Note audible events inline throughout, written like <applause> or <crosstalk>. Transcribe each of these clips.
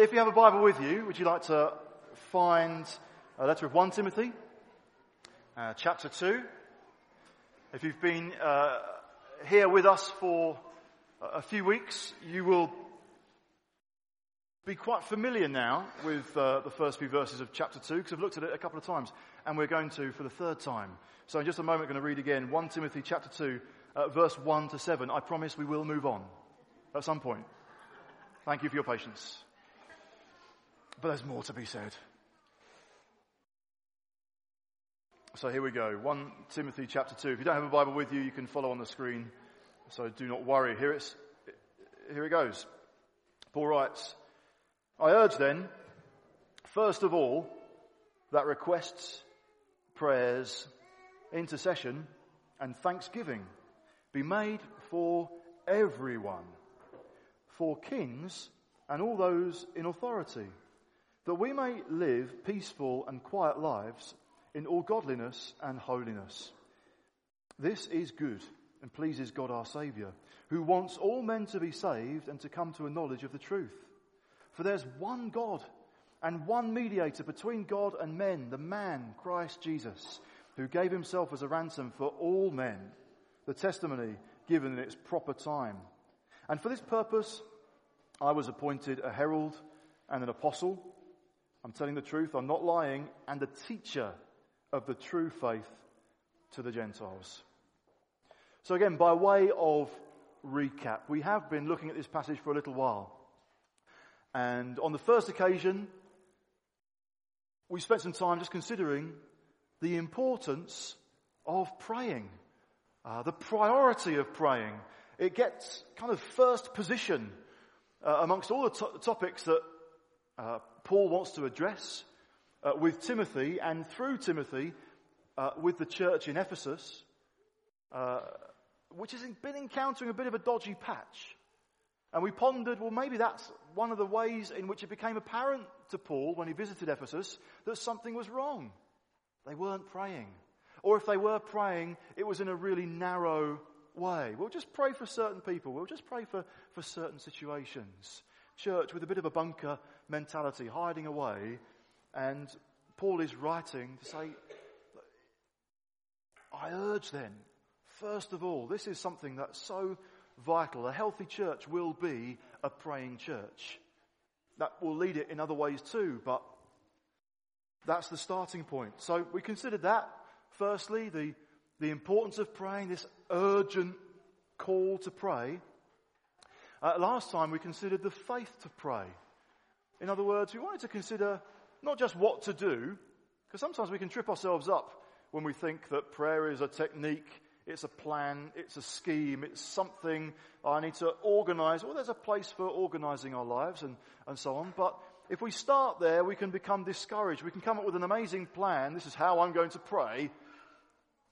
if you have a Bible with you, would you like to find a letter of 1 Timothy, uh, chapter 2? If you've been uh, here with us for a few weeks, you will be quite familiar now with uh, the first few verses of chapter 2 because I've looked at it a couple of times and we're going to for the third time. So in just a moment, I'm going to read again 1 Timothy chapter 2, uh, verse 1 to 7. I promise we will move on at some point. Thank you for your patience. But there's more to be said. So here we go. 1 Timothy chapter 2. If you don't have a Bible with you, you can follow on the screen. So do not worry. Here it's, here it goes. Paul writes, I urge then, first of all, that requests, prayers, intercession, and thanksgiving be made for everyone, for kings and all those in authority, that we may live peaceful and quiet lives in all godliness and holiness. This is good and pleases God our Saviour, who wants all men to be saved and to come to a knowledge of the truth. For there's one God and one mediator between God and men, the man, Christ Jesus, who gave himself as a ransom for all men, the testimony given in its proper time. And for this purpose, I was appointed a herald and an apostle. I'm telling the truth, I'm not lying, and a teacher of the true faith to the Gentiles. So again, by way of recap, we have been looking at this passage for a little while. And on the first occasion, we spent some time just considering the importance of praying, uh, the priority of praying. It gets kind of first position uh, amongst all the to- topics that uh, Paul wants to address uh, with Timothy and through Timothy uh, with the church in Ephesus, uh, which has been encountering a bit of a dodgy patch. And we pondered, well, maybe that's one of the ways in which it became apparent to Paul when he visited Ephesus that something was wrong. They weren't praying. Or if they were praying, it was in a really narrow way. We'll just pray for certain people. We'll just pray for, for certain situations. Church with a bit of a bunker mentality, hiding away. And Paul is writing to say, I urge then, first of all, this is something that's so vital. A healthy church will be a praying church. That will lead it in other ways too, but that's the starting point. So we considered that. Firstly, the, the importance of praying, this urgent call to pray. Uh, last time we considered the faith to pray. In other words, we wanted to consider not just what to do, because sometimes we can trip ourselves up when we think that prayer is a technique it's a plan, it's a scheme, it's something I need to organize. Well, there's a place for organizing our lives and, and so on. But if we start there, we can become discouraged. We can come up with an amazing plan. This is how I'm going to pray.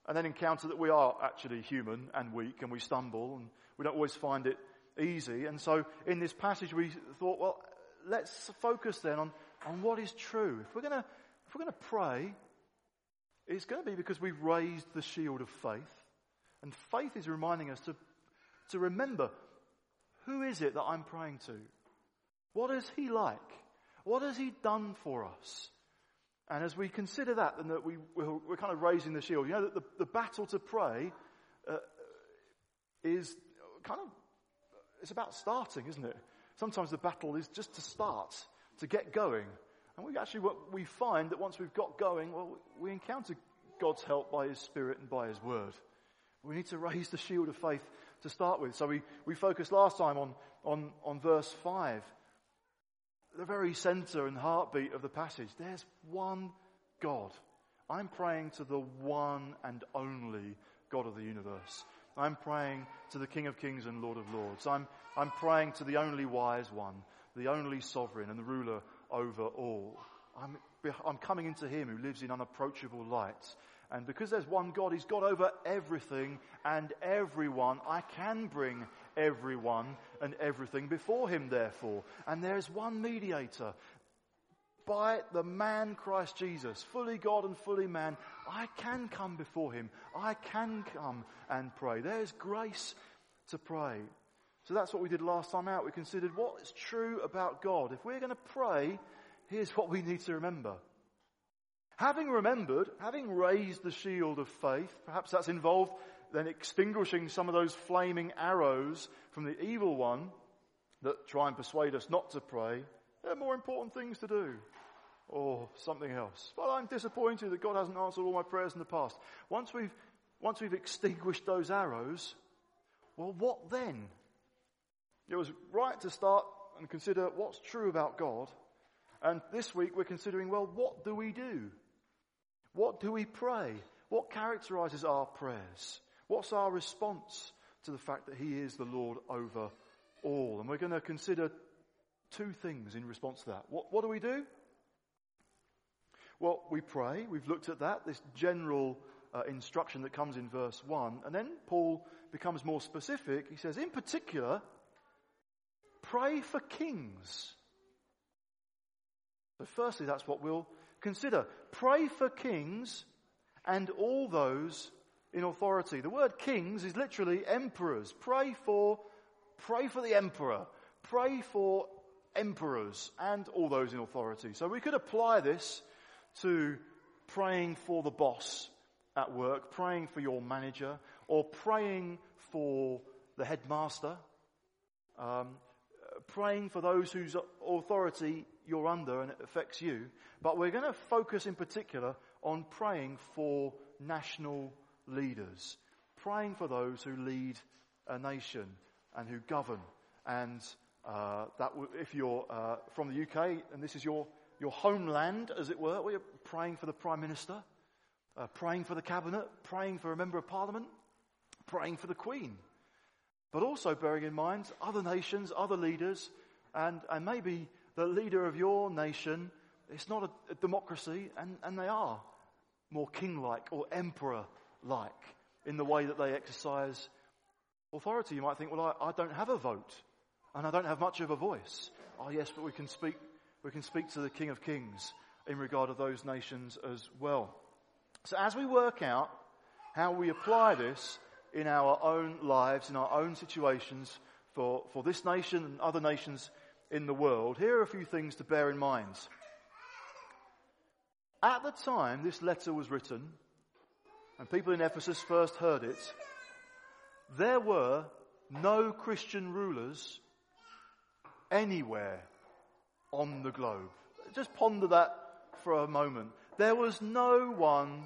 And then encounter that we are actually human and weak and we stumble and we don't always find it easy. And so in this passage we thought, well, let's focus then on, on what is true. If we're gonna, if we're gonna pray, it's going to be because we've raised the shield of faith. And faith is reminding us to, to remember who is it that I'm praying to? What is he like? What has he done for us? And as we consider that, and that we, we're kind of raising the shield, you know, that the, the battle to pray uh, is kind of, it's about starting, isn't it? Sometimes the battle is just to start, to get going. And we actually, what we find that once we've got going, well, we encounter God's help by His Spirit and by His Word. We need to raise the shield of faith to start with. So we, we focused last time on, on, on verse 5. The very center and heartbeat of the passage. There's one God. I'm praying to the one and only God of the universe. I'm praying to the King of Kings and Lord of Lords. I'm, I'm praying to the only wise one, the only sovereign and the ruler over all. I'm, I'm coming into Him who lives in unapproachable light and because there's one God, He's got over everything and everyone. I can bring everyone and everything before Him, therefore. And there's one mediator. By the man Christ Jesus, fully God and fully man, I can come before Him. I can come and pray. There's grace to pray. So that's what we did last time out. We considered what is true about God. If we're going to pray, here's what we need to remember. Having remembered, having raised the shield of faith, perhaps that's involved then extinguishing some of those flaming arrows from the evil one that try and persuade us not to pray. There are more important things to do. Or something else. Well, I'm disappointed that God hasn't answered all my prayers in the past. Once we've, once we've extinguished those arrows, well, what then? It was right to start and consider what's true about God. And this week we're considering, well, what do we do? What do we pray? What characterizes our prayers? What's our response to the fact that He is the Lord over all? And we're going to consider two things in response to that. What, what do we do? Well, we pray. We've looked at that, this general uh, instruction that comes in verse 1. And then Paul becomes more specific. He says, in particular, pray for kings. So, firstly, that's what we'll consider. Pray for kings and all those in authority. The word kings is literally emperors. Pray for, pray for the emperor. Pray for emperors and all those in authority. So we could apply this to praying for the boss at work, praying for your manager, or praying for the headmaster, um, praying for those whose authority you're under and it affects you. But we're going to focus in particular on praying for national leaders, praying for those who lead a nation and who govern. And uh, that w- if you're uh, from the UK and this is your, your homeland, as it were, we're praying for the Prime Minister, uh, praying for the Cabinet, praying for a Member of Parliament, praying for the Queen. But also bearing in mind other nations, other leaders, and, and maybe the leader of your nation, it's not a, a democracy, and, and they are more king like or emperor like in the way that they exercise authority. You might think, well, I, I, don't have a vote and I don't have much of a voice. Oh yes, but we can speak, we can speak to the King of Kings in regard to those nations as well. So as we work out how we apply this in our own lives, in our own situations for, for this nation and other nations in the world, here are a few things to bear in mind. At the time this letter was written, and people in Ephesus first heard it, there were no Christian rulers anywhere on the globe. Just ponder that for a moment. There was no one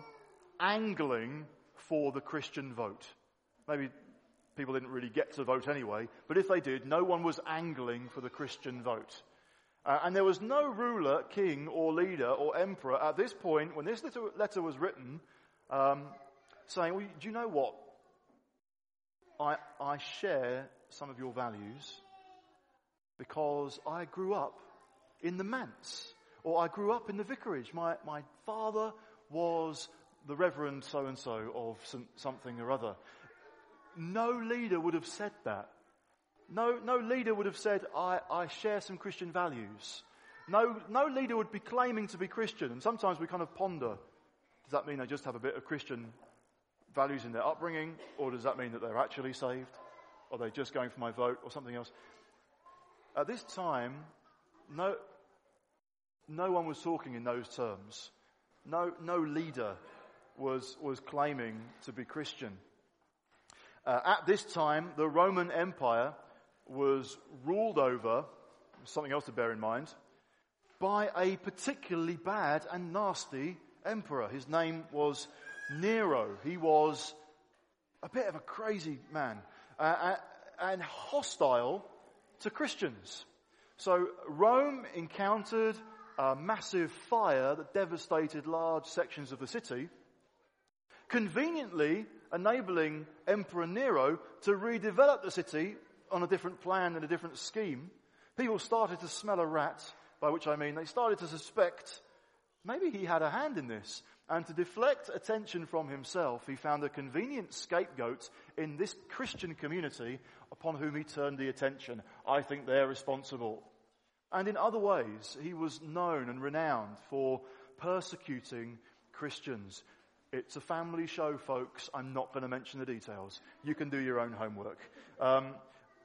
angling for the Christian vote. Maybe people didn't really get to vote anyway, but if they did, no one was angling for the Christian vote. Uh, and there was no ruler, king, or leader, or emperor at this point, when this letter was written, um, saying, well, do you know what? I, I share some of your values because I grew up in the manse or I grew up in the vicarage. My, my father was the Reverend so and so of some, something or other. No leader would have said that. No, no leader would have said, I, I share some Christian values. No, no leader would be claiming to be Christian. And sometimes we kind of ponder, does that mean they just have a bit of Christian values in their upbringing, or does that mean that they're actually saved? Are they just going for my vote or something else? At this time, no, no one was talking in those terms. No, no leader was, was claiming to be Christian. Uh, at this time, the Roman Empire was ruled over, something else to bear in mind, by a particularly bad and nasty emperor. His name was Nero. He was a bit of a crazy man uh, uh, and hostile to Christians. So Rome encountered a massive fire that devastated large sections of the city, conveniently enabling Emperor Nero to redevelop the city on a different plan and a different scheme. People started to smell a rat, by which I mean they started to suspect maybe he had a hand in this. And to deflect attention from himself, he found a convenient scapegoat in this Christian community upon whom he turned the attention. I think they're responsible. And in other ways, he was known and renowned for persecuting Christians. It's a family show, folks. I'm not going to mention the details. You can do your own homework. Um,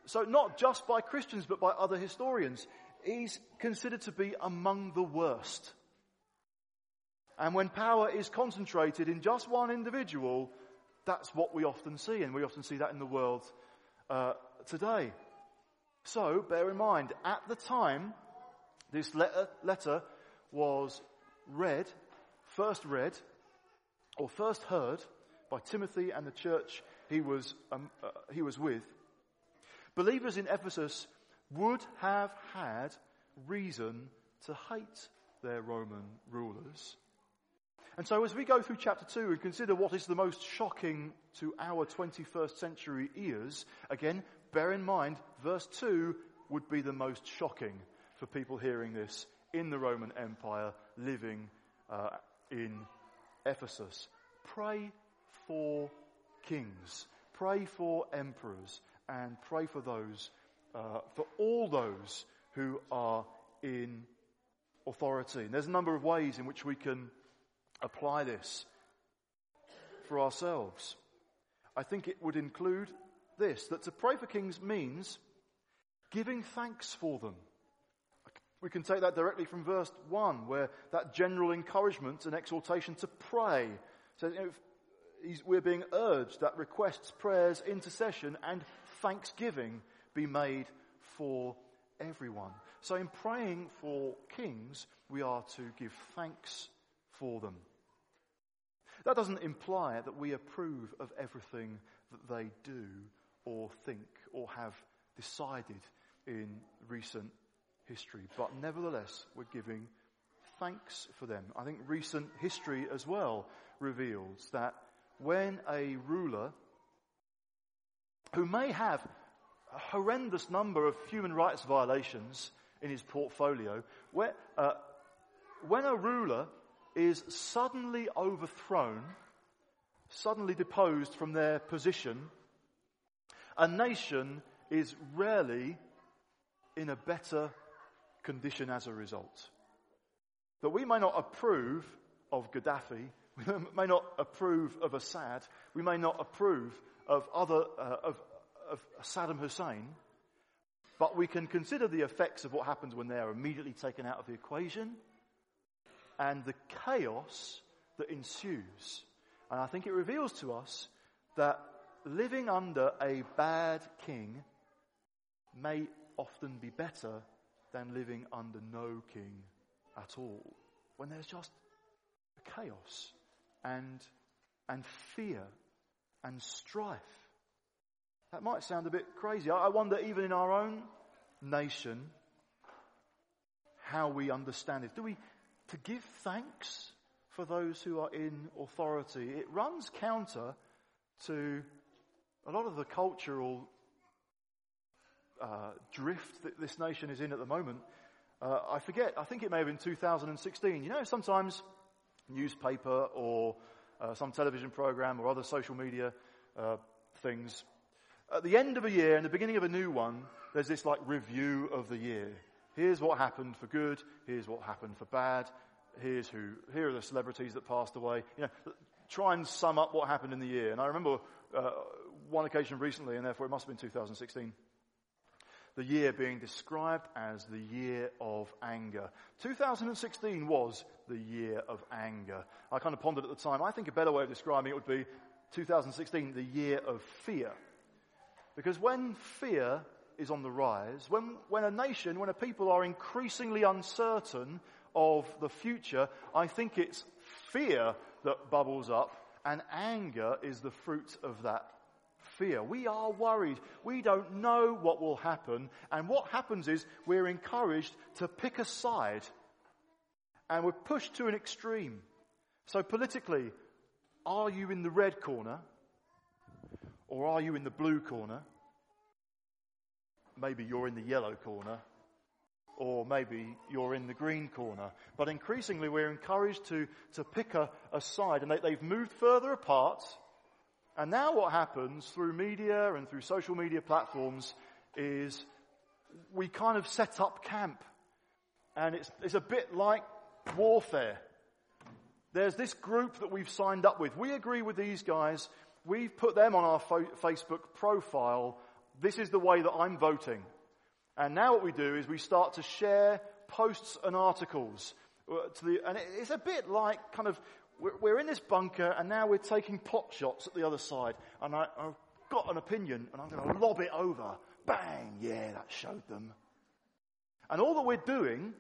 So not just by Christians, but by other historians. He's considered to be among the worst. And when power is concentrated in just one individual, that's what we often see, and we often see that in the world uh, today. So bear in mind, at the time this letter, letter was read, first read, or first heard by Timothy and the church he was, um, uh, he was with, believers in Ephesus would have had reason to hate their Roman rulers. And so as we go through chapter 2 and consider what is the most shocking to our 21st century ears, again, bear in mind, verse 2 would be the most shocking for people hearing this in the Roman Empire, living uh, in Ephesus. Pray for kings, pray for emperors, and pray for those, uh, for all those who are in authority. And there's a number of ways in which we can apply this for ourselves. I think it would include this that to pray for kings means giving thanks for them. We can take that directly from verse 1, where that general encouragement and exhortation to pray. So, you know, we're being urged that requests, prayers, intercession, and thanksgiving be made for everyone. So, in praying for kings, we are to give thanks for them. That doesn't imply that we approve of everything that they do or think or have decided in recent history, but nevertheless, we're giving thanks for them. I think recent history as well reveals that when a ruler who may have a horrendous number of human rights violations in his portfolio, where, uh, when a ruler is suddenly overthrown, suddenly deposed from their position, a nation is rarely in a better condition as a result. That we may not approve of Gaddafi, <laughs> we may not approve of Assad, we may not approve of other, uh, of, of Saddam Hussein, but we can consider the effects of what happens when they are immediately taken out of the equation and the chaos that ensues. And I think it reveals to us that living under a bad king may often be better than living under no king at all. When there's just chaos and, and fear and strife. That might sound a bit crazy. I wonder, even in our own nation, how we understand it. Do we, to give thanks for those who are in authority, it runs counter to a lot of the cultural uh, drift that this nation is in at the moment. Uh, I forget, I think it may have been 2016. You know, sometimes newspaper or uh, some television program or other social media uh, things, at the end of a year and the beginning of a new one, there's this like review of the year. Here's what happened for good. Here's what happened for bad. Here's who, here are the celebrities that passed away. You know, try and sum up what happened in the year. And I remember uh, one occasion recently, and therefore it must have been 2016, the year being described as the year of anger. 2016 was the year of anger. I kind of pondered at the time, I think a better way of describing it would be 2016, the year of fear. Because when fear is on the rise, when, when a nation, when a people are increasingly uncertain of the future, I think it's fear that bubbles up and anger is the fruit of that fear. We are worried. We don't know what will happen. And what happens is we're encouraged to pick a side and we're pushed to an extreme. So politically, are you in the red corner or are you in the blue corner? maybe you're in the yellow corner, or maybe you're in the green corner. But increasingly, we're encouraged to, to pick a, a side, and they, they've moved further apart. And now, what happens through media and through social media platforms is we kind of set up camp. And it's, it's a bit like warfare. There's this group that we've signed up with. We agree with these guys. We've put them on our fo- Facebook profile This is the way that I'm voting. And now what we do is we start to share posts and articles. uh, the, and it's a bit like kind of, we're, in this bunker and now we're taking pot shots at the other side. And I, I've got an opinion and I'm going to lob it over. Bang! Yeah, that showed them. And all that we're doing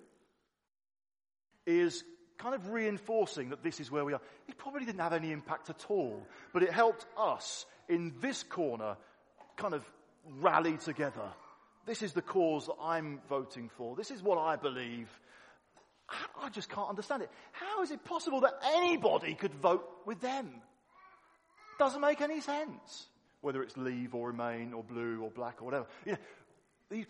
is kind of reinforcing that this is where we are. It probably didn't have any impact at all, but it helped us in this corner kind of rally together. This is the cause that I'm voting for. This is what I believe. I just can't understand it. How is it possible that anybody could vote with them? Doesn't make any sense. Whether it's leave or remain or blue or black or whatever. You know, these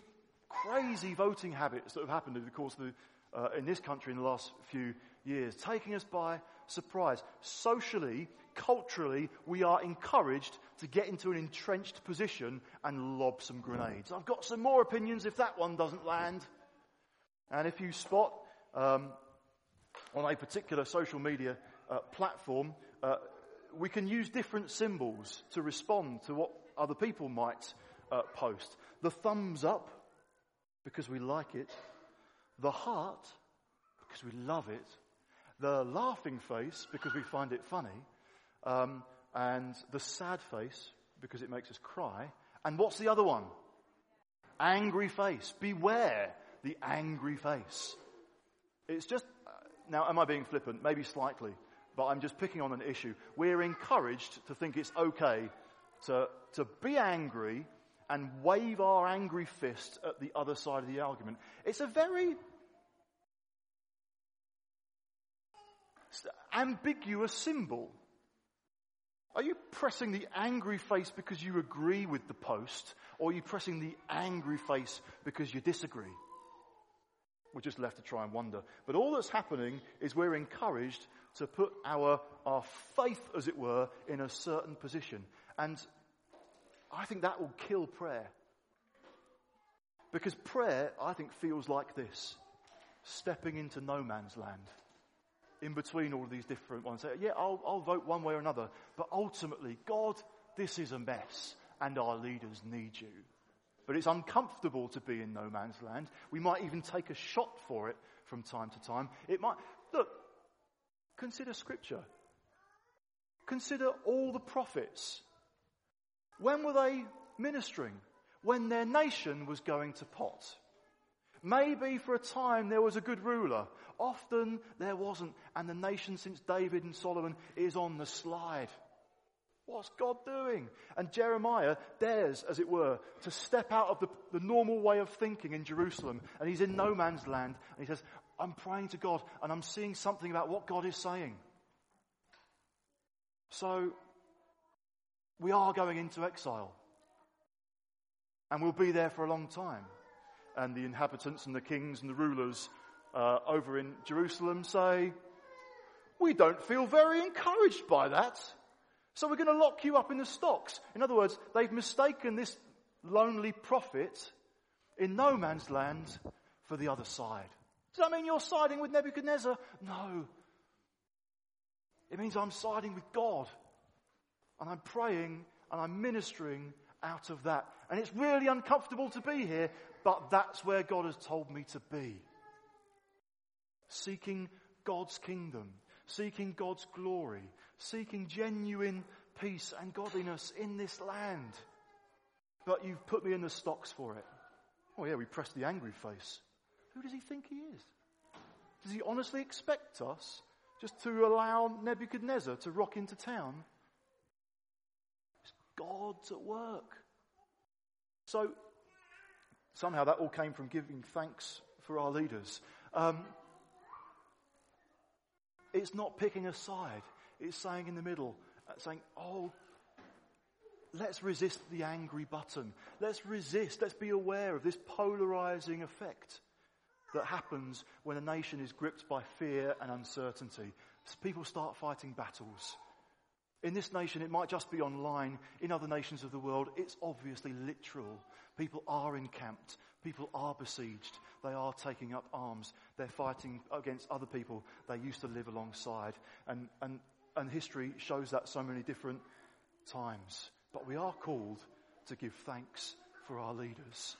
crazy voting habits that have happened over the course of the, uh, in this country in the last few years, taking us by surprise. Socially, culturally, we are encouraged to get into an entrenched position and lob some grenades. I've got some more opinions if that one doesn't land. And if you spot um, on a particular social media uh, platform, uh, we can use different symbols to respond to what other people might uh, post. The thumbs up, because we like it. The heart, because we love it. The laughing face, because we find it funny. Um, and the sad face, because it makes us cry. And what's the other one? Angry face. Beware the angry face. It's just, now am I being flippant? Maybe slightly, but I'm just picking on an issue. We're encouraged to think it's okay to, to be angry and wave our angry fist at the other side of the argument. It's a very ambiguous symbol. Are you pressing the angry face because you agree with the post, or are you pressing the angry face because you disagree? We're just left to try and wonder. But all that's happening is we're encouraged to put our, our faith, as it were, in a certain position. And I think that will kill prayer. Because prayer, I think, feels like this stepping into no man's land. In between all these different ones. Say, yeah, I'll, I'll vote one way or another. But ultimately, God, this is a mess. And our leaders need you. But it's uncomfortable to be in no man's land. We might even take a shot for it from time to time. It might, look, consider scripture. Consider all the prophets. When were they ministering? When their nation was going to pot. Maybe for a time there was a good ruler. Often there wasn't. And the nation since David and Solomon is on the slide. What's God doing? And Jeremiah dares, as it were, to step out of the, the normal way of thinking in Jerusalem. And he's in no man's land. And he says, I'm praying to God and I'm seeing something about what God is saying. So, we are going into exile. And we'll be there for a long time. And the inhabitants and the kings and the rulers uh, over in Jerusalem say, We don't feel very encouraged by that. So we're going to lock you up in the stocks. In other words, they've mistaken this lonely prophet in no man's land for the other side. Does that mean you're siding with Nebuchadnezzar? No. It means I'm siding with God. And I'm praying and I'm ministering out of that. And it's really uncomfortable to be here, but that's where God has told me to be. Seeking God's kingdom, seeking God's glory, seeking genuine peace and godliness in this land. But you've put me in the stocks for it. Oh yeah, we press the angry face. Who does he think he is? Does he honestly expect us just to allow Nebuchadnezzar to rock into town? It's God's at work. So, somehow that all came from giving thanks for our leaders. Um, it's not picking a side. It's saying in the middle, uh, saying, oh, let's resist the angry button. Let's resist. Let's be aware of this polarizing effect that happens when a nation is gripped by fear and uncertainty. People start fighting battles. In this nation, it might just be online. In other nations of the world, it's obviously literal. People are encamped. People are besieged. They are taking up arms. They're fighting against other people they used to live alongside. And, and, and history shows that so many different times. But we are called to give thanks for our leaders.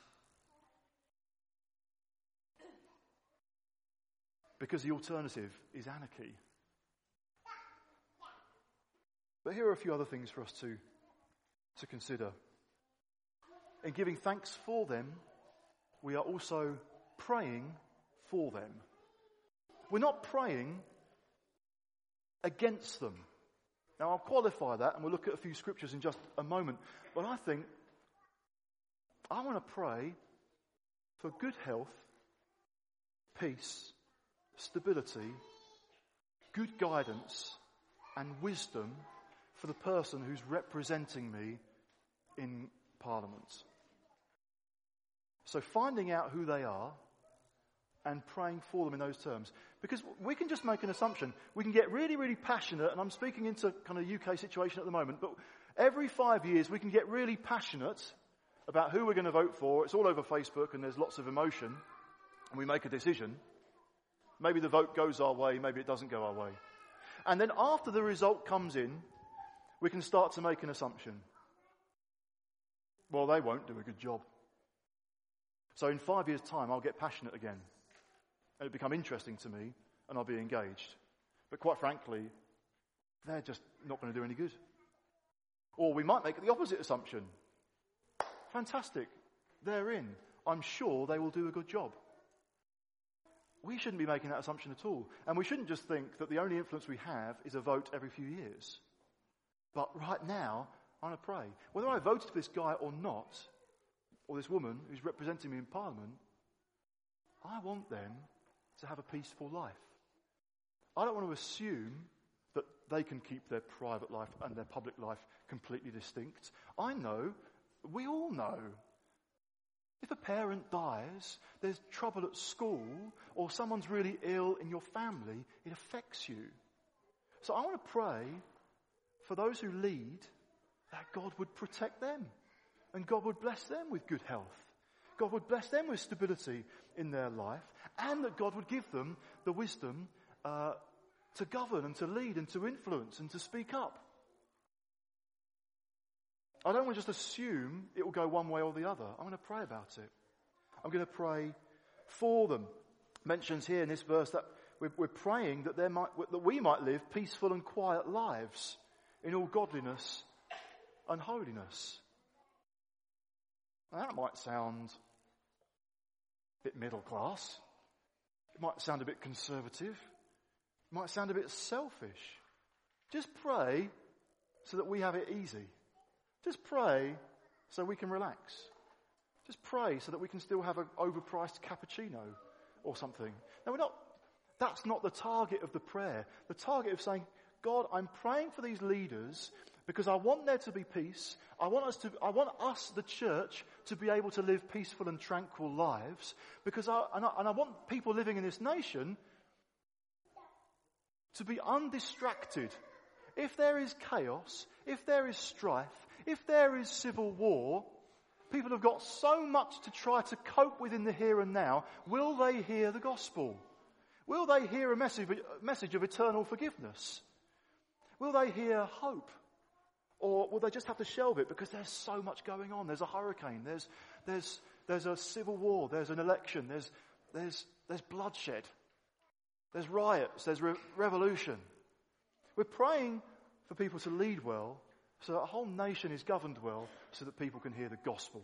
Because the alternative is anarchy. But here are a few other things for us to, to consider. In giving thanks for them, we are also praying for them. We're not praying against them. Now, I'll qualify that and we'll look at a few scriptures in just a moment. But I think I want to pray for good health, peace, stability, good guidance, and wisdom for the person who's representing me in Parliament. So, finding out who they are and praying for them in those terms. Because we can just make an assumption. We can get really, really passionate, and I'm speaking into kind of UK situation at the moment, but every five years we can get really passionate about who we're going to vote for. It's all over Facebook and there's lots of emotion, and we make a decision. Maybe the vote goes our way, maybe it doesn't go our way. And then after the result comes in, we can start to make an assumption. Well, they won't do a good job. So in five years' time, I'll get passionate again and it become interesting to me and I'll be engaged. But quite frankly, they're just not going to do any good. Or we might make the opposite assumption. Fantastic. They're in. I'm sure they will do a good job. We shouldn't be making that assumption at all. And we shouldn't just think that the only influence we have is a vote every few years. But right now, I want to pray. Whether I voted for this guy or not, or this woman who's representing me in Parliament, I want them to have a peaceful life. I don't want to assume that they can keep their private life and their public life completely distinct. I know, we all know, if a parent dies, there's trouble at school, or someone's really ill in your family, it affects you. So I want to pray for those who lead that God would protect them and God would bless them with good health. God would bless them with stability in their life and that God would give them the wisdom uh, to govern and to lead and to influence and to speak up. I don't want to just assume it will go one way or the other. I'm going to pray about it. I'm going to pray for them. mentions here in this verse that we're, praying that, there might, that we might live peaceful and quiet lives in all godliness and holiness. Now, that might sound a bit middle class. It might sound a bit conservative. It might sound a bit selfish. Just pray so that we have it easy. Just pray so we can relax. Just pray so that we can still have an overpriced cappuccino or something. Now we're not, that's not the target of the prayer. The target of saying, God, I'm praying for these leaders because I want there to be peace. I want us to, I want us, the church, to be able to live peaceful and tranquil lives. Because I, and I, and I want people living in this nation to be undistracted. If there is chaos, if there is strife, if there is civil war, people have got so much to try to cope with in the here and now. Will they hear the gospel? Will they hear a message, a message of eternal forgiveness? Will they hear hope? Or will they just have to shelve it because there's so much going on? There's a hurricane, there's, there's, there's a civil war, there's an election, there's, there's, there's bloodshed, there's riots, there's re- revolution. We're praying for people to lead well so that a whole nation is governed well so that people can hear the gospel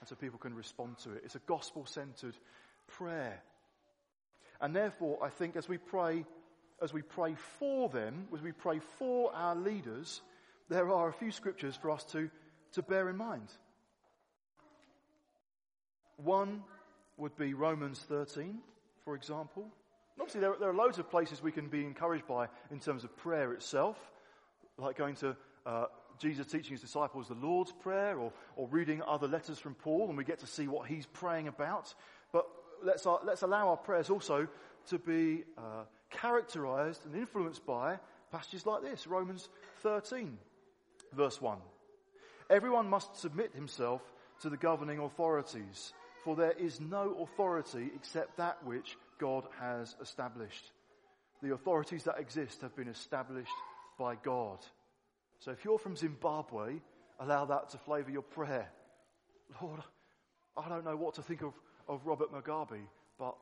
and so people can respond to it. It's a gospel centered prayer. And therefore, I think as we pray, as we pray for them, as we pray for our leaders, there are a few scriptures for us to, to bear in mind. One would be Romans 13, for example. Obviously, there, there are loads of places we can be encouraged by in terms of prayer itself, like going to uh, Jesus teaching his disciples the Lord's Prayer or, or reading other letters from Paul, and we get to see what he's praying about. But let's, uh, let's allow our prayers also to be uh, characterized and influenced by passages like this Romans 13. Verse 1. Everyone must submit himself to the governing authorities, for there is no authority except that which God has established. The authorities that exist have been established by God. So if you're from Zimbabwe, allow that to flavor your prayer. Lord, I don't know what to think of, of Robert Mugabe, but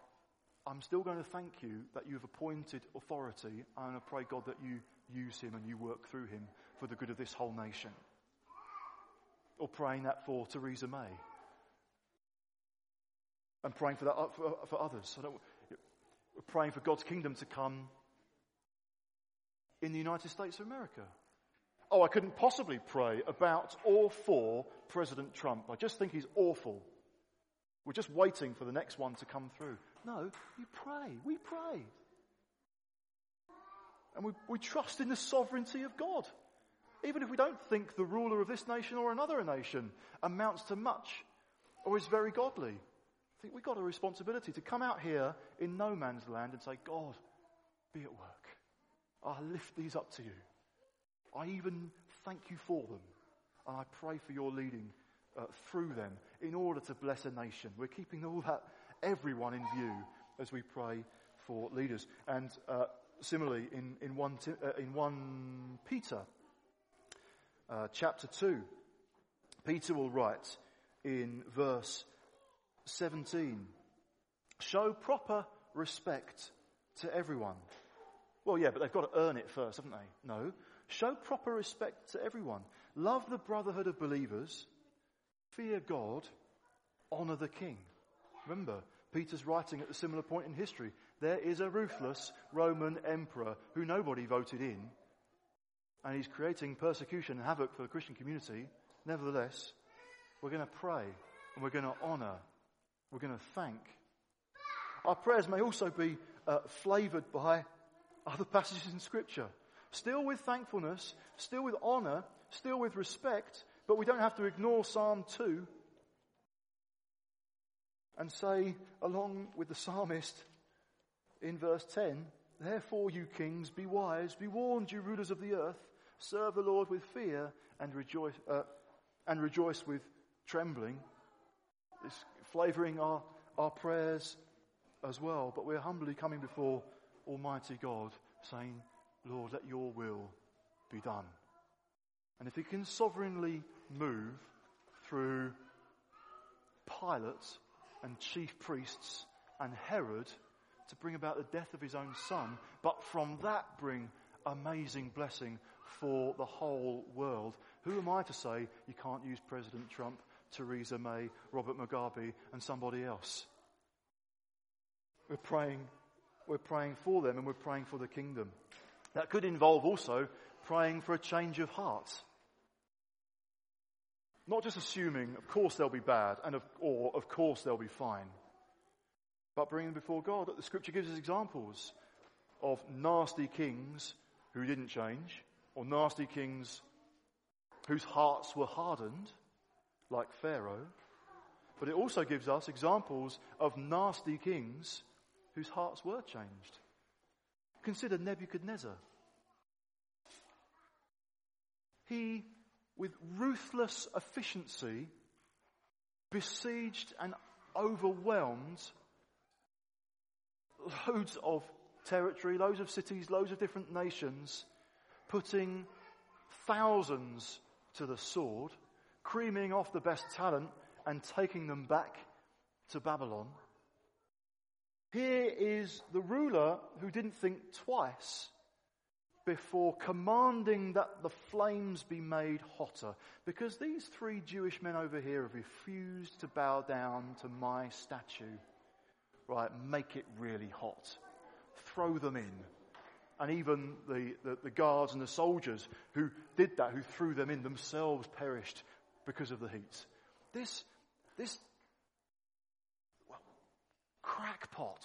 I'm still going to thank you that you've appointed authority, and I pray, God, that you use him and you work through him for the good of this whole nation. Or praying that for Theresa May. And praying for that uh, for, for others. praying for God's kingdom to come in the United States of America. Oh, I couldn't possibly pray about or for President Trump. I just think he's awful. We're just waiting for the next one to come through. No, you pray. We pray. And we, we trust in the sovereignty of God. Even if we don't think the ruler of this nation or another nation amounts to much or is very godly, I think we've got a responsibility to come out here in no man's land and say, God, be at work. I lift these up to you. I even thank you for them. And I pray for your leading uh, through them in order to bless a nation. We're keeping all that, everyone in view as we pray for leaders. And uh, similarly, in, in, one, uh, in 1 Peter uh, chapter 2, Peter will write in verse 17 Show proper respect to everyone. Well, yeah, but they've got to earn it first, haven't they? No. Show proper respect to everyone. Love the brotherhood of believers. Fear God. Honor the king. Remember, Peter's writing at a similar point in history. There is a ruthless Roman emperor who nobody voted in, and he's creating persecution and havoc for the Christian community. Nevertheless, we're going to pray and we're going to honor, we're going to thank. Our prayers may also be uh, flavored by other passages in Scripture. Still with thankfulness, still with honor, still with respect, but we don't have to ignore Psalm 2 and say, along with the psalmist in verse 10, Therefore, you kings, be wise, be warned, you rulers of the earth, serve the Lord with fear and rejoice, uh, and rejoice with trembling. It's flavoring our, our prayers as well, but we're humbly coming before Almighty God saying, Lord, let your will be done. And if he can sovereignly move through Pilate and chief priests and Herod to bring about the death of his own son, but from that bring amazing blessing for the whole world. Who am I to say you can't use President Trump, Theresa May, Robert Mugabe, and somebody else? We're praying, we're praying for them and we're praying for the kingdom. That could involve also praying for a change of heart. Not just assuming, of course they'll be bad, and of, or of course they'll be fine, but bringing them before God. The scripture gives us examples of nasty kings who didn't change, or nasty kings whose hearts were hardened, like Pharaoh. But it also gives us examples of nasty kings whose hearts were changed. Consider Nebuchadnezzar. He, with ruthless efficiency, besieged and overwhelmed loads of territory, loads of cities, loads of different nations, putting thousands to the sword, creaming off the best talent and taking them back to Babylon. Here is the ruler who didn't think twice before commanding that the flames be made hotter. Because these three Jewish men over here have refused to bow down to my statue. Right, make it really hot. Throw them in. And even the, the, the guards and the soldiers who did that, who threw them in, themselves perished because of the heat. This, this crackpot,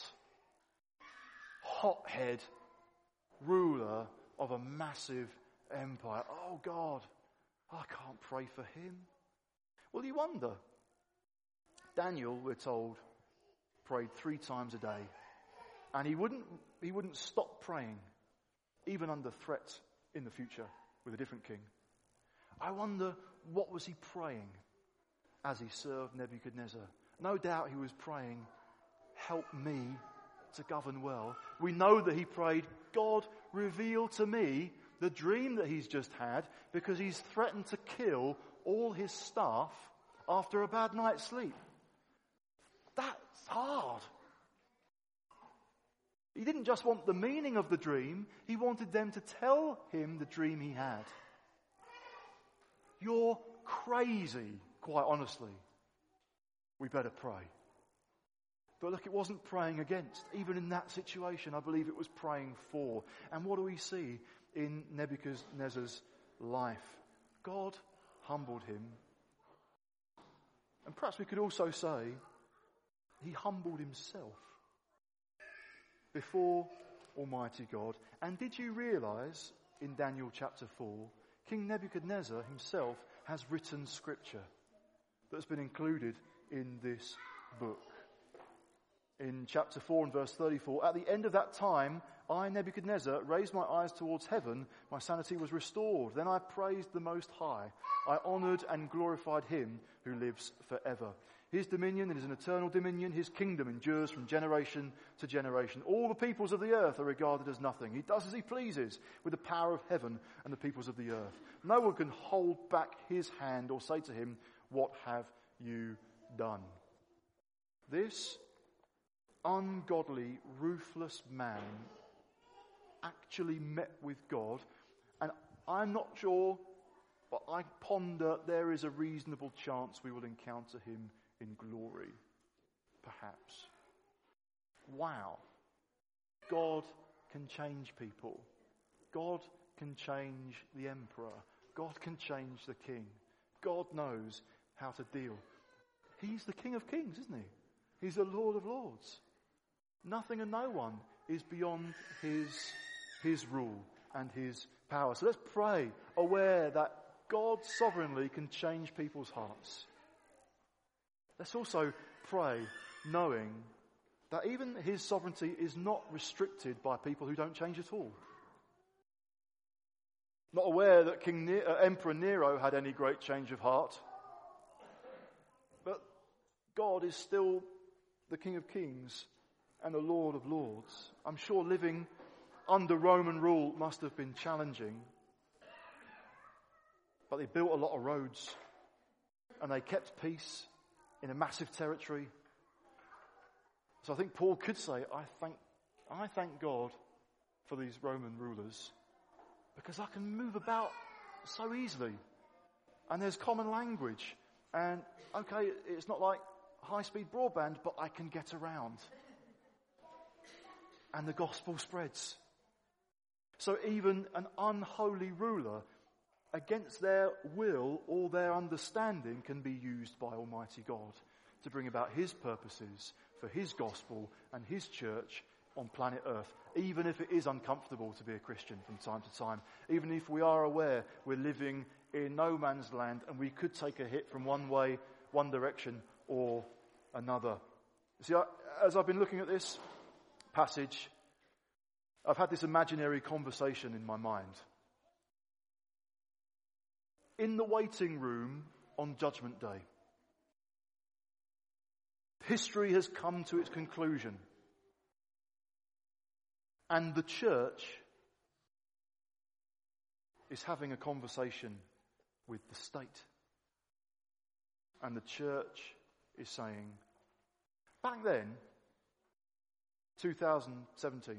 hothead ruler of a massive empire. Oh God, I can't pray for him. Well, you wonder. Daniel, we're told, prayed three times a day. And he wouldn't, he wouldn't stop praying, even under threat in the future with a different king. I wonder what was he praying as he served Nebuchadnezzar? No doubt he was praying, help me to govern well. We know that he prayed, God, reveal to me the dream that he's just had because he's threatened to kill all his staff after a bad night's sleep. That's hard. He didn't just want the meaning of the dream, he wanted them to tell him the dream he had. You're crazy, quite honestly. We better pray. But look, it wasn't praying against. Even in that situation, I believe it was praying for. And what do we see in Nebuchadnezzar's life? God humbled him. And perhaps we could also say, he humbled himself before Almighty God. And did you realize in Daniel chapter 4, King Nebuchadnezzar himself has written scripture that's been included in this book. In chapter 4 and verse 34, at the end of that time, I, Nebuchadnezzar, raised my eyes towards heaven. My sanity was restored. Then I praised the Most High. I honored and glorified him who lives forever. His dominion is an eternal dominion. His kingdom endures from generation to generation. All the peoples of the earth are regarded as nothing. He does as he pleases with the power of heaven and the peoples of the earth. No one can hold back his hand or say to him, What have you done? This ungodly, ruthless man actually met with God, and I'm not sure, but I ponder there is a reasonable chance we will encounter him in glory, perhaps. Wow. God can change people. God can change the emperor. God can change the king. God knows how to deal. He's the King of Kings, isn't he? He's the Lord of Lords. Nothing and no one is beyond his, his rule and his power. So let's pray, aware that God sovereignly can change people's hearts. Let's also pray knowing that even his sovereignty is not restricted by people who don't change at all. Not aware that King ne- uh, Emperor Nero had any great change of heart. But God is still the King of Kings and the Lord of Lords. I'm sure living under Roman rule must have been challenging. But they built a lot of roads and they kept peace in a massive territory. So I think Paul could say, I thank, I thank God for these Roman rulers because I can move about so easily. And there's common language. And okay, it's not like high speed broadband, but I can get around. And the gospel spreads. So even an unholy ruler against their will or their understanding can be used by Almighty God to bring about His purposes for His gospel and His church on planet Earth, even if it is uncomfortable to be a Christian from time to time, even if we are aware we're living in no man's land and we could take a hit from one way, one direction, or another. See, as I've been looking at this passage, I've had this imaginary conversation in my mind in the waiting room on Judgment Day. History has come to its conclusion. And the church is having a conversation with the state. And the church is saying, back then, 2017,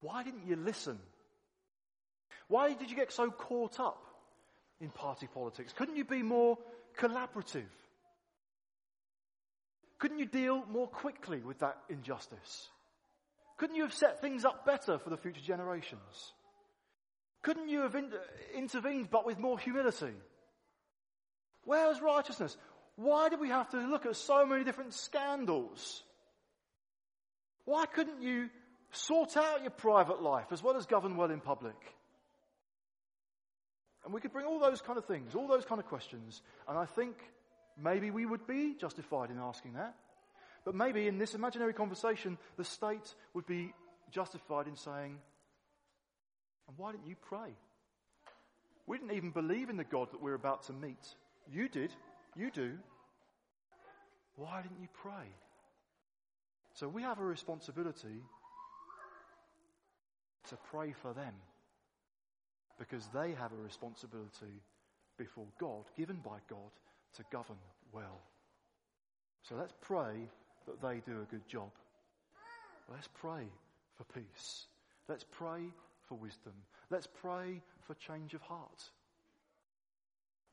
why didn't you listen why did you get so caught up in party politics? Couldn't you be more collaborative? Couldn't you deal more quickly with that injustice? Couldn't you have set things up better for the future generations? Couldn't you have in- uh, intervened but with more humility? Where's righteousness? Why did we have to look at so many different scandals? Why couldn't you sort out your private life as well as govern well in public? And we could bring all those kind of things, all those kind of questions. And I think maybe we would be justified in asking that. But maybe in this imaginary conversation, the state would be justified in saying, and why didn't you pray? We didn't even believe in the God that we're about to meet. You did. You do. Why didn't you pray? So we have a responsibility to pray for them because they have a responsibility before God, given by God to govern well. So let's pray that they do a good job. Let's pray for peace. Let's pray for wisdom. Let's pray for change of heart.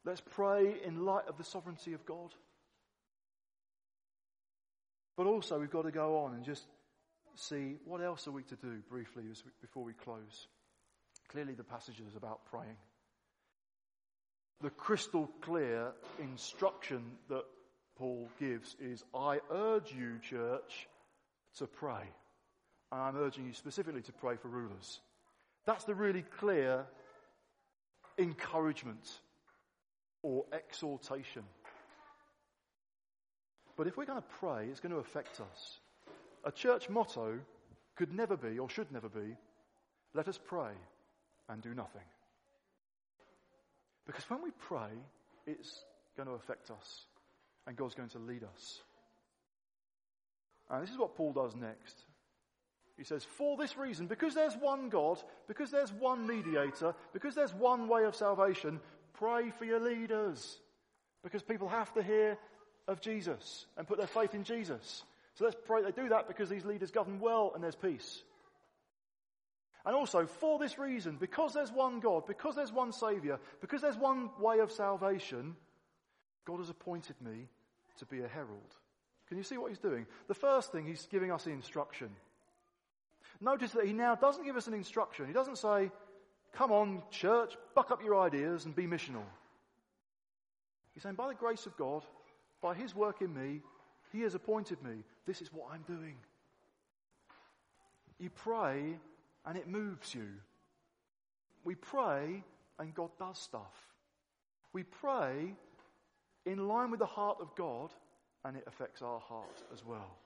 Let's pray in light of the sovereignty of God. But also, we've got to go on and just see what else are we to do briefly before we close. Clearly, the passage is about praying. The crystal clear instruction that Paul gives is I urge you, church, to pray. And I'm urging you specifically to pray for rulers. That's the really clear encouragement or exhortation. But if we're going to pray, it's going to affect us. A church motto could never be, or should never be, let us pray and do nothing. Because when we pray, it's going to affect us, and God's going to lead us. And this is what Paul does next. He says, For this reason, because there's one God, because there's one mediator, because there's one way of salvation, pray for your leaders. Because people have to hear of Jesus and put their faith in Jesus. So let's pray they do that because these leaders govern well and there's peace. And also, for this reason, because there's one God, because there's one Saviour, because there's one way of salvation, God has appointed me to be a herald. Can you see what he's doing? The first thing, he's giving us instruction. Notice that he now doesn't give us an instruction. He doesn't say, come on, church, buck up your ideas and be missional. He's saying, by the grace of God, by his work in me, he has appointed me. This is what I'm doing. You pray and it moves you. We pray and God does stuff. We pray in line with the heart of God and it affects our heart as well.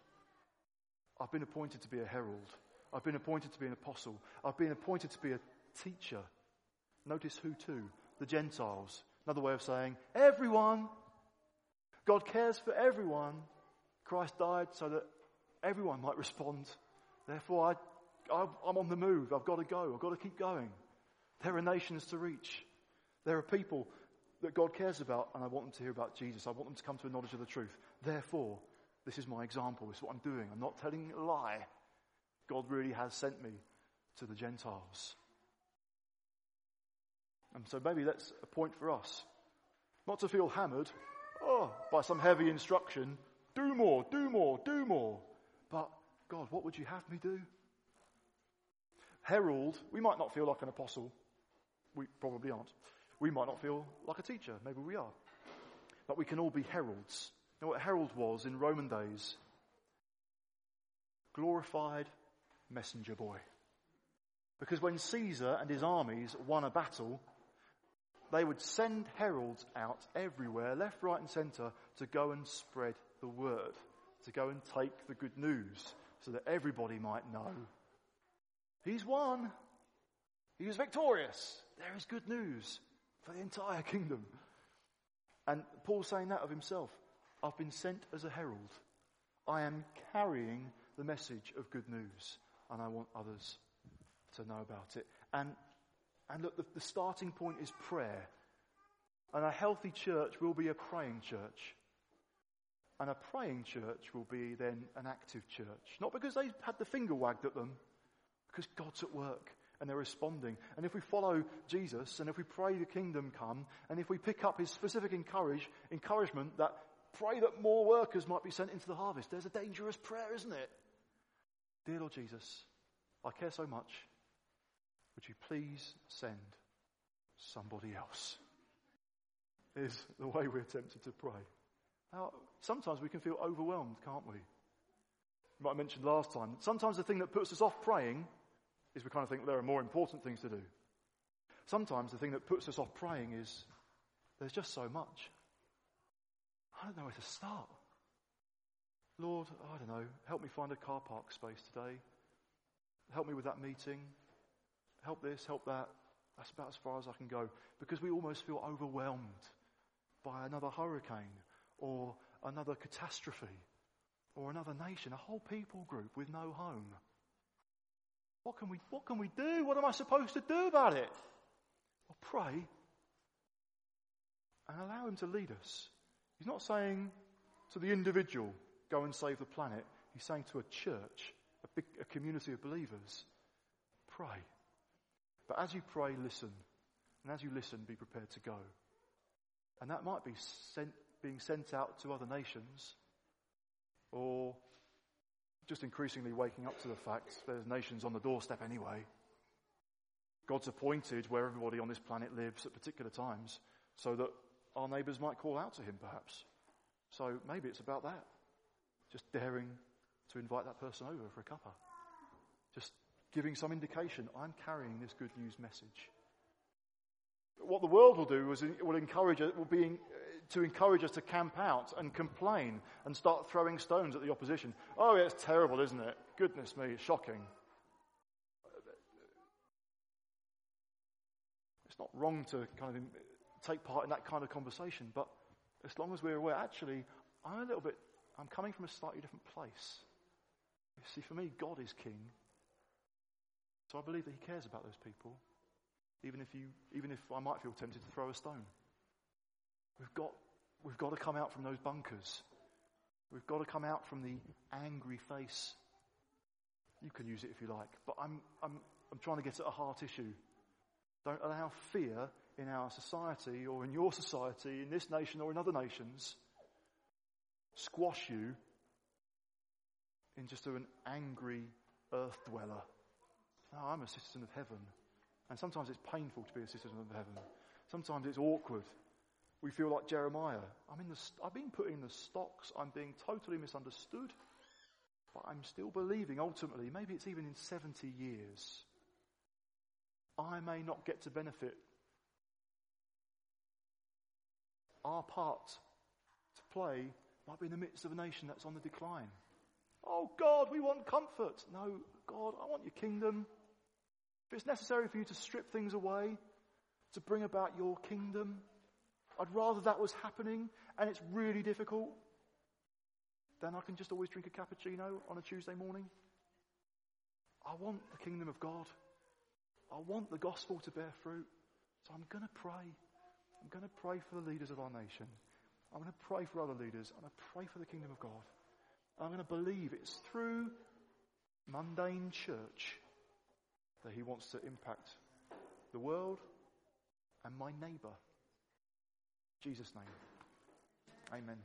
I've been appointed to be a herald. I've been appointed to be an apostle. I've been appointed to be a teacher. Notice who too? The Gentiles. Another way of saying everyone. God cares for everyone. Christ died so that everyone might respond. Therefore, I, I'm on the move. I've got to go. I've got to keep going. There are nations to reach. There are people that God cares about, and I want them to hear about Jesus. I want them to come to a knowledge of the truth. Therefore, this is my example. This is what I'm doing. I'm not telling a lie. God really has sent me to the Gentiles. And so maybe that's a point for us. Not to feel hammered, oh, by some heavy instruction, do more, do more, do more. But, God, what would you have me do? Herald, we might not feel like an apostle. We probably aren't. We might not feel like a teacher. Maybe we are. But we can all be heralds. You know what herald was in Roman days? Glorified messenger boy. Because when Caesar and his armies won a battle, they would send heralds out everywhere, left, right, and centre, to go and spread the word, to go and take the good news, so that everybody might know. He's won. He was victorious. There is good news for the entire kingdom. And Paul's saying that of himself. I've been sent as a herald. I am carrying the message of good news, and I want others to know about it. And and look, the, the starting point is prayer. And a healthy church will be a praying church. And a praying church will be then an active church. Not because they've had the finger wagged at them, because God's at work and they're responding. And if we follow Jesus and if we pray the kingdom come and if we pick up his specific encourage, encouragement that pray that more workers might be sent into the harvest, there's a dangerous prayer, isn't it? Dear Lord Jesus, I care so much. Would you please send somebody else? Is the way we're tempted to pray. Now, sometimes we can feel overwhelmed, can't we? Might have mentioned last time. Sometimes the thing that puts us off praying is we kind of think there are more important things to do. Sometimes the thing that puts us off praying is there's just so much. I don't know where to start. Lord, I don't know, help me find a car park space today. Help me with that meeting help this, help that. That's about as far as I can go. Because we almost feel overwhelmed by another hurricane or another catastrophe or another nation, a whole people group with no home. What can we, what can we do? What am I supposed to do about it? Well, pray. and allow Him to lead us. He's not saying to the individual, go and save the planet. He's saying to a church, a, big, a community of believers, pray. But as you pray, listen. And as you listen, be prepared to go. And that might be sent, being sent out to other nations or just increasingly waking up to the fact there's nations on the doorstep anyway. God's appointed where everybody on this planet lives at particular times so that our neighbours might call out to him perhaps. So maybe it's about that. Just daring to invite that person over for a cuppa. Just giving some indication I'm carrying this good news message. What the world will do is it will encourage it will be to encourage us to camp out and complain and start throwing stones at the opposition. Oh, it's terrible, isn't it? Goodness me, it's shocking. It's not wrong to kind of take part in that kind of conversation, but as long as we're aware, actually, I'm a little bit, I'm coming from a slightly different place. You see, for me, God is king. So I believe that he cares about those people, even if you, even if I might feel tempted to throw a stone. We've got, we've got to come out from those bunkers. We've got to come out from the angry face. You can use it if you like, but I'm, I'm, I'm trying to get at a heart issue. Don't allow fear in our society or in your society, in this nation or in other nations, squash you in just an angry earth dweller. No, I'm a citizen of heaven. And sometimes it's painful to be a citizen of heaven. Sometimes it's awkward. We feel like Jeremiah. I'm in the, I've been put in the stocks. I'm being totally misunderstood. But I'm still believing ultimately, maybe it's even in 70 years, I may not get to benefit. Our part to play might be in the midst of a nation that's on the decline. Oh God, we want comfort. No, God, I want your kingdom. It's necessary for you to strip things away to bring about your kingdom, I'd rather that was happening and it's really difficult than I can just always drink a cappuccino on a Tuesday morning. I want the kingdom of God. I want the gospel to bear fruit. So I'm going to pray. I'm going to pray for the leaders of our nation. I'm going to pray for other leaders. I'm going to pray for the kingdom of God. I'm going to believe it's through mundane church that he wants to impact the world and my neighbour. Jesus' name. Amen.